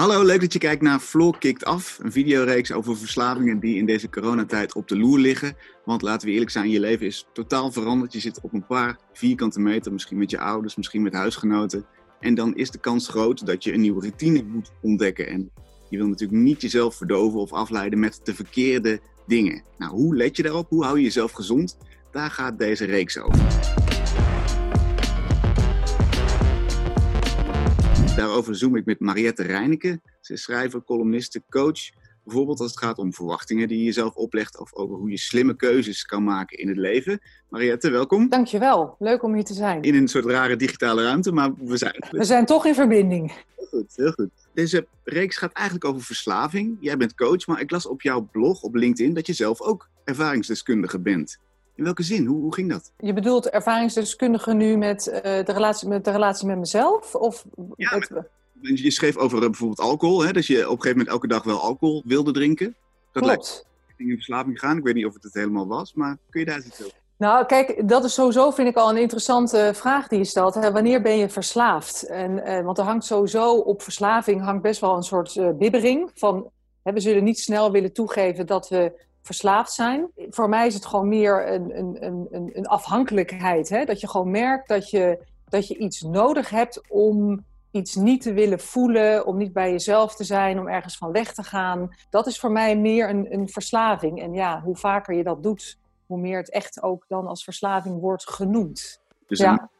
Hallo, leuk dat je kijkt naar Floor Kicked Af, een videoreeks over verslavingen die in deze coronatijd op de loer liggen. Want laten we eerlijk zijn, je leven is totaal veranderd. Je zit op een paar vierkante meter, misschien met je ouders, misschien met huisgenoten. En dan is de kans groot dat je een nieuwe routine moet ontdekken. En je wil natuurlijk niet jezelf verdoven of afleiden met de verkeerde dingen. Nou, hoe let je daarop? Hoe hou je jezelf gezond? Daar gaat deze reeks over. Daarover zoom ik met Mariette Reineke. Ze is schrijver, columniste, coach. Bijvoorbeeld als het gaat om verwachtingen die je jezelf oplegt of over hoe je slimme keuzes kan maken in het leven. Mariette, welkom. Dankjewel, leuk om hier te zijn. In een soort rare digitale ruimte, maar we zijn... We zijn toch in verbinding. Heel goed, heel goed. Deze reeks gaat eigenlijk over verslaving. Jij bent coach, maar ik las op jouw blog op LinkedIn dat je zelf ook ervaringsdeskundige bent. In welke zin? Hoe, hoe ging dat? Je bedoelt ervaringsdeskundige nu met, uh, de, relatie, met de relatie met mezelf? Of ja, je schreef over uh, bijvoorbeeld alcohol, hè, dat je op een gegeven moment elke dag wel alcohol wilde drinken. Dat Klopt. in verslaving gaan. Ik weet niet of het het helemaal was, maar kun je daar iets over? Nou, kijk, dat is sowieso, vind ik al een interessante vraag die je stelt. Hè. Wanneer ben je verslaafd? En, eh, want er hangt sowieso op verslaving hangt best wel een soort uh, bibbering van... Hè, we zullen niet snel willen toegeven dat we verslaafd zijn. Voor mij is het gewoon meer een, een, een, een afhankelijkheid. Hè? Dat je gewoon merkt dat je, dat je iets nodig hebt om iets niet te willen voelen, om niet bij jezelf te zijn, om ergens van weg te gaan. Dat is voor mij meer een, een verslaving. En ja, hoe vaker je dat doet, hoe meer het echt ook dan als verslaving wordt genoemd. Dus ja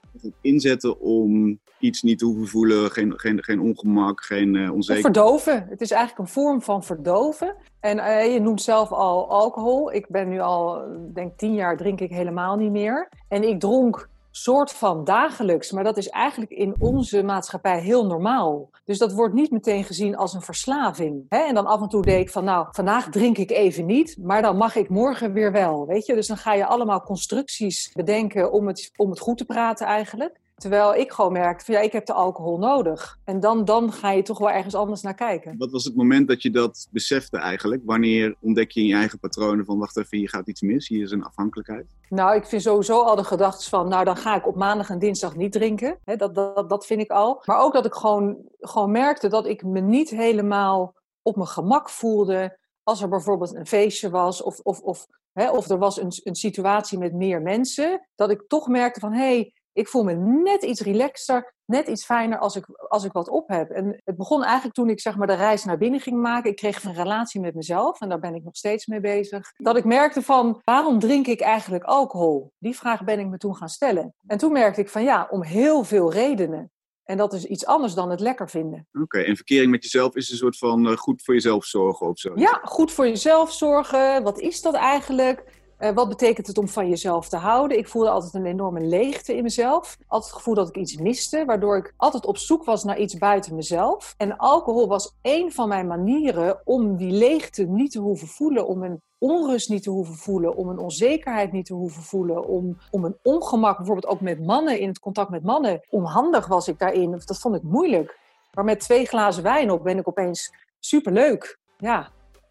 inzetten om iets niet te hoeven voelen, geen, geen, geen ongemak, geen uh, onzekerheid. Verdoven. Het is eigenlijk een vorm van verdoven. En uh, je noemt zelf al alcohol. Ik ben nu al, denk tien jaar drink ik helemaal niet meer. En ik dronk soort van dagelijks. Maar dat is eigenlijk in onze maatschappij heel normaal. Dus dat wordt niet meteen gezien als een verslaving. Hè? En dan af en toe denk ik van, nou, vandaag drink ik even niet, maar dan mag ik morgen weer wel. Weet je? Dus dan ga je allemaal constructies bedenken om het, om het goed te praten eigenlijk. Terwijl ik gewoon merkte van ja, ik heb de alcohol nodig. En dan, dan ga je toch wel ergens anders naar kijken. Wat was het moment dat je dat besefte eigenlijk? Wanneer ontdek je in je eigen patronen van wacht even, hier gaat iets mis, hier is een afhankelijkheid? Nou, ik vind sowieso al de gedachten van nou dan ga ik op maandag en dinsdag niet drinken. dat, dat, dat vind ik al. Maar ook dat ik gewoon, gewoon merkte dat ik me niet helemaal op mijn gemak voelde als er bijvoorbeeld een feestje was of, of, of, of er was een, een situatie met meer mensen. Dat ik toch merkte van hé, hey, ik voel me net iets relaxter, net iets fijner als ik, als ik wat op heb. En het begon eigenlijk toen ik zeg maar, de reis naar binnen ging maken. Ik kreeg een relatie met mezelf en daar ben ik nog steeds mee bezig. Dat ik merkte van, waarom drink ik eigenlijk alcohol? Die vraag ben ik me toen gaan stellen. En toen merkte ik van ja, om heel veel redenen. En dat is iets anders dan het lekker vinden. Oké, en verkering met jezelf is een soort van uh, goed voor jezelf zorgen of zo? Ja, goed voor jezelf zorgen. Wat is dat eigenlijk? Uh, wat betekent het om van jezelf te houden? Ik voelde altijd een enorme leegte in mezelf. Altijd het gevoel dat ik iets miste, waardoor ik altijd op zoek was naar iets buiten mezelf. En alcohol was één van mijn manieren om die leegte niet te hoeven voelen, om een onrust niet te hoeven voelen, om een onzekerheid niet te hoeven voelen, om, om een ongemak, bijvoorbeeld ook met mannen, in het contact met mannen. Onhandig was ik daarin, dat vond ik moeilijk. Maar met twee glazen wijn op ben ik opeens superleuk. Ja,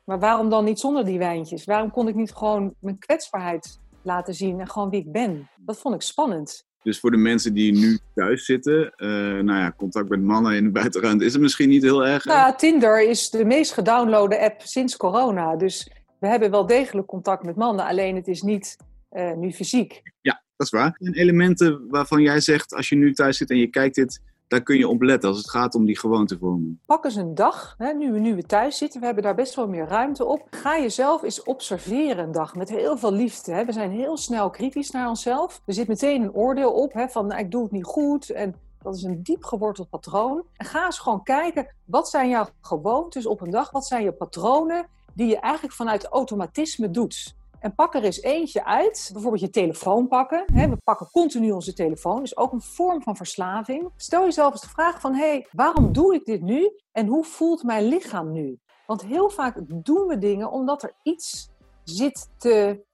maar waarom dan niet zonder die wijntjes? Waarom kon ik niet gewoon mijn kwetsbaarheid laten zien en gewoon wie ik ben? Dat vond ik spannend. Dus voor de mensen die nu thuis zitten, uh, nou ja, contact met mannen in de buitenruimte is het misschien niet heel erg. Nou, Tinder is de meest gedownloade app sinds corona. Dus we hebben wel degelijk contact met mannen, alleen het is niet uh, nu fysiek. Ja, dat is waar. En elementen waarvan jij zegt, als je nu thuis zit en je kijkt dit, daar kun je op letten als het gaat om die gewoontevorming. Pak eens een dag, hè, nu, nu we thuis zitten, we hebben daar best wel meer ruimte op. Ga jezelf eens observeren een dag met heel veel liefde. Hè. We zijn heel snel kritisch naar onszelf. Er zit meteen een oordeel op hè, van nou, ik doe het niet goed en dat is een diep geworteld patroon. En ga eens gewoon kijken, wat zijn jouw gewoontes op een dag? Wat zijn je patronen die je eigenlijk vanuit automatisme doet? En pak er eens eentje uit. Bijvoorbeeld je telefoon pakken. We pakken continu onze telefoon. is ook een vorm van verslaving. Stel jezelf eens de vraag van... hé, hey, waarom doe ik dit nu? En hoe voelt mijn lichaam nu? Want heel vaak doen we dingen omdat er iets zit te,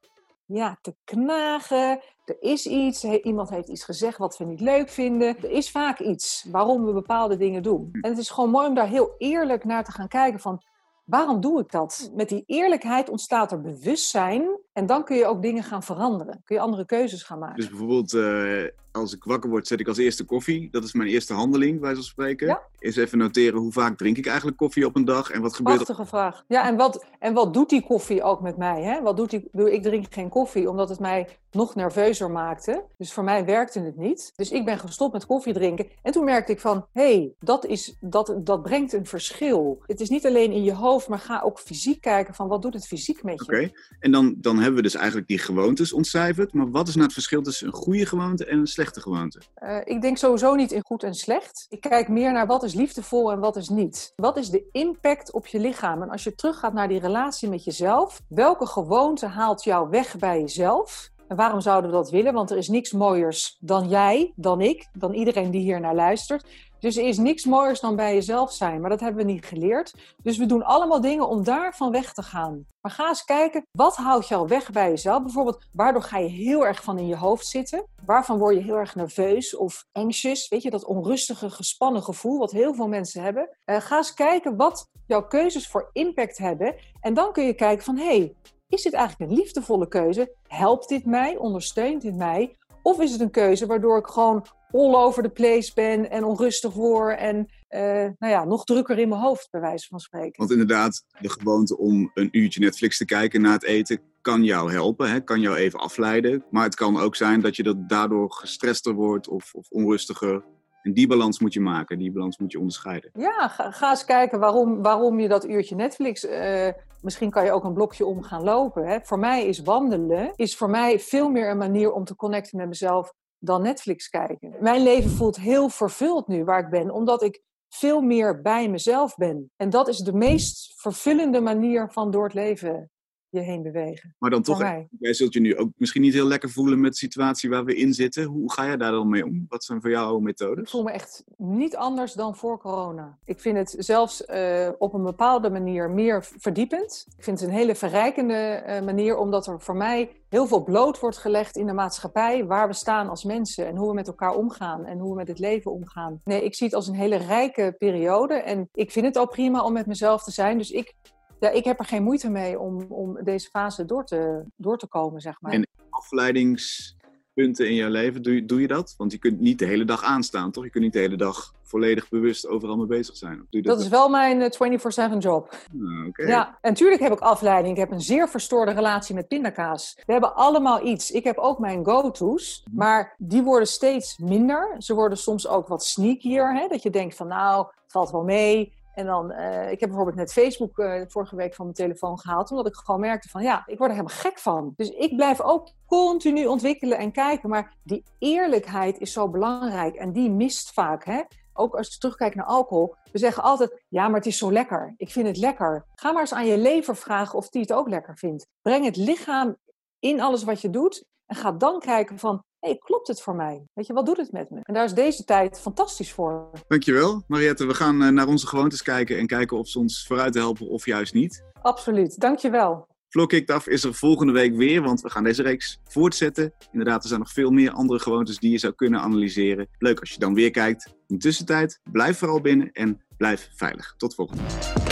ja, te knagen. Er is iets, iemand heeft iets gezegd wat we niet leuk vinden. Er is vaak iets waarom we bepaalde dingen doen. En het is gewoon mooi om daar heel eerlijk naar te gaan kijken van... Waarom doe ik dat? Met die eerlijkheid ontstaat er bewustzijn En dan kun je ook dingen gaan veranderen. Kun je andere keuzes gaan maken. Dus bijvoorbeeld, uh, als ik wakker word, zet ik als eerste koffie. Dat is mijn eerste handeling, bij zo'n spreken. Ja. Eens even noteren, hoe vaak drink ik eigenlijk koffie op een dag? En wat gebeurt Prachtige vraag. Ja, en wat, en wat doet die koffie ook met mij? Hè? Wat doet die, ik drink geen koffie, omdat het mij nog nerveuzer maakte. Dus voor mij werkte het niet. Dus ik ben gestopt met koffie drinken. En toen merkte ik van, hé, hey, dat, is, dat, dat brengt een verschil. Het is niet alleen in je hoofd, maar ga ook fysiek kijken van, wat doet het fysiek met je? Oké, en dan, dan hebben we dus eigenlijk die gewoontes ontcijferd. Maar wat is nou het verschil tussen een goede gewoonte en een slechte gewoonte? Uh, ik denk sowieso niet in goed en slecht. Ik kijk meer naar wat is liefdevol en wat is niet. Wat is de impact op je lichaam? En als je teruggaat naar die relatie met jezelf, welke gewoonte haalt jou weg bij jezelf? En waarom zouden we dat willen? Want er is niks mooiers dan jij, dan ik, dan iedereen die hier naar luistert. Dus er is niks mooiers dan bij jezelf zijn, maar dat hebben we niet geleerd. Dus we doen allemaal dingen om daarvan weg te gaan. Maar ga eens kijken, wat houdt jou weg bij jezelf? Bijvoorbeeld, waardoor ga je heel erg van in je hoofd zitten? Waarvan word je heel erg nerveus of anxious? Weet je, dat onrustige, gespannen gevoel wat heel veel mensen hebben. Uh, ga eens kijken wat jouw keuzes voor impact hebben. En dan kun je kijken van, hé, hey, is dit eigenlijk een liefdevolle keuze? Helpt dit mij? Ondersteunt dit mij? Of is het een keuze waardoor ik gewoon all over the place ben en onrustig word en uh, nou ja, nog drukker in mijn hoofd, bij wijze van spreken. Want inderdaad, de gewoonte om een uurtje Netflix te kijken na het eten kan jou helpen, hè? kan jou even afleiden. Maar het kan ook zijn dat je dat daardoor gestrester wordt of, of onrustiger. En die balans moet je maken, die balans moet je onderscheiden. Ja, ga, ga eens kijken waarom, waarom je dat uurtje Netflix uh, Misschien kan je ook een blokje om gaan lopen. Hè. Voor mij is wandelen is voor mij veel meer een manier om te connecten met mezelf dan Netflix kijken. Mijn leven voelt heel vervuld nu waar ik ben, omdat ik veel meer bij mezelf ben. En dat is de meest vervullende manier van door het leven je heen bewegen. Maar dan toch, jij zult je nu ook misschien niet heel lekker voelen met de situatie waar we in zitten. Hoe ga jij daar dan mee om? Wat zijn voor jou methodes? Ik voel me echt niet anders dan voor corona. Ik vind het zelfs uh, op een bepaalde manier meer verdiepend. Ik vind het een hele verrijkende uh, manier, omdat er voor mij heel veel bloot wordt gelegd in de maatschappij, waar we staan als mensen en hoe we met elkaar omgaan en hoe we met het leven omgaan. Nee, ik zie het als een hele rijke periode en ik vind het al prima om met mezelf te zijn. Dus ik ja, ik heb er geen moeite mee om, om deze fase door te, door te komen, zeg maar. En afleidingspunten in jouw leven, doe je, doe je dat? Want je kunt niet de hele dag aanstaan, toch? Je kunt niet de hele dag volledig bewust overal mee bezig zijn. Doe je dat, dat is wel mijn 24-7 job. Ah, Ja, en natuurlijk heb ik afleiding. Ik heb een zeer verstoorde relatie met pindakaas. We hebben allemaal iets. Ik heb ook mijn go-to's, mhm. maar die worden steeds minder. Ze worden soms ook wat sneakier, hè? dat je denkt van nou, het valt wel mee. En dan, uh, ik heb bijvoorbeeld net Facebook uh, vorige week van mijn telefoon gehaald, omdat ik gewoon merkte van ja, ik word er helemaal gek van. Dus ik blijf ook continu ontwikkelen en kijken, maar die eerlijkheid is zo belangrijk en die mist vaak. Hè? Ook als je terugkijkt naar alcohol, we zeggen altijd, ja, maar het is zo lekker. Ik vind het lekker. Ga maar eens aan je lever vragen of die het ook lekker vindt. Breng het lichaam in alles wat je doet en ga dan kijken van, hey, klopt het voor mij? Weet je, wat doet het met me? En daar is deze tijd fantastisch voor. Dankjewel, Mariette. We gaan eh, naar onze gewoontes kijken en kijken of ze ons vooruit helpen of juist niet. Absoluut, dankjewel. Flow Kicked Af is er volgende week weer, want we gaan deze reeks voortzetten. Inderdaad, er zijn nog veel meer andere gewoontes die je zou kunnen analyseren. Leuk als je dan weer kijkt. In de tussentijd, blijf vooral binnen en blijf veilig. Tot volgende keer.